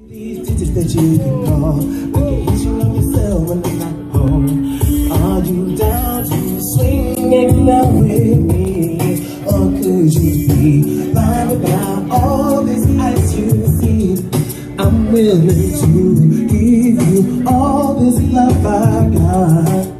These teachers that you can call, I can hit you on yourself when I'm not home. Are you down to swinging out love with me? Or could you be lying about all this ice you see? I'm willing to give you all this love I got.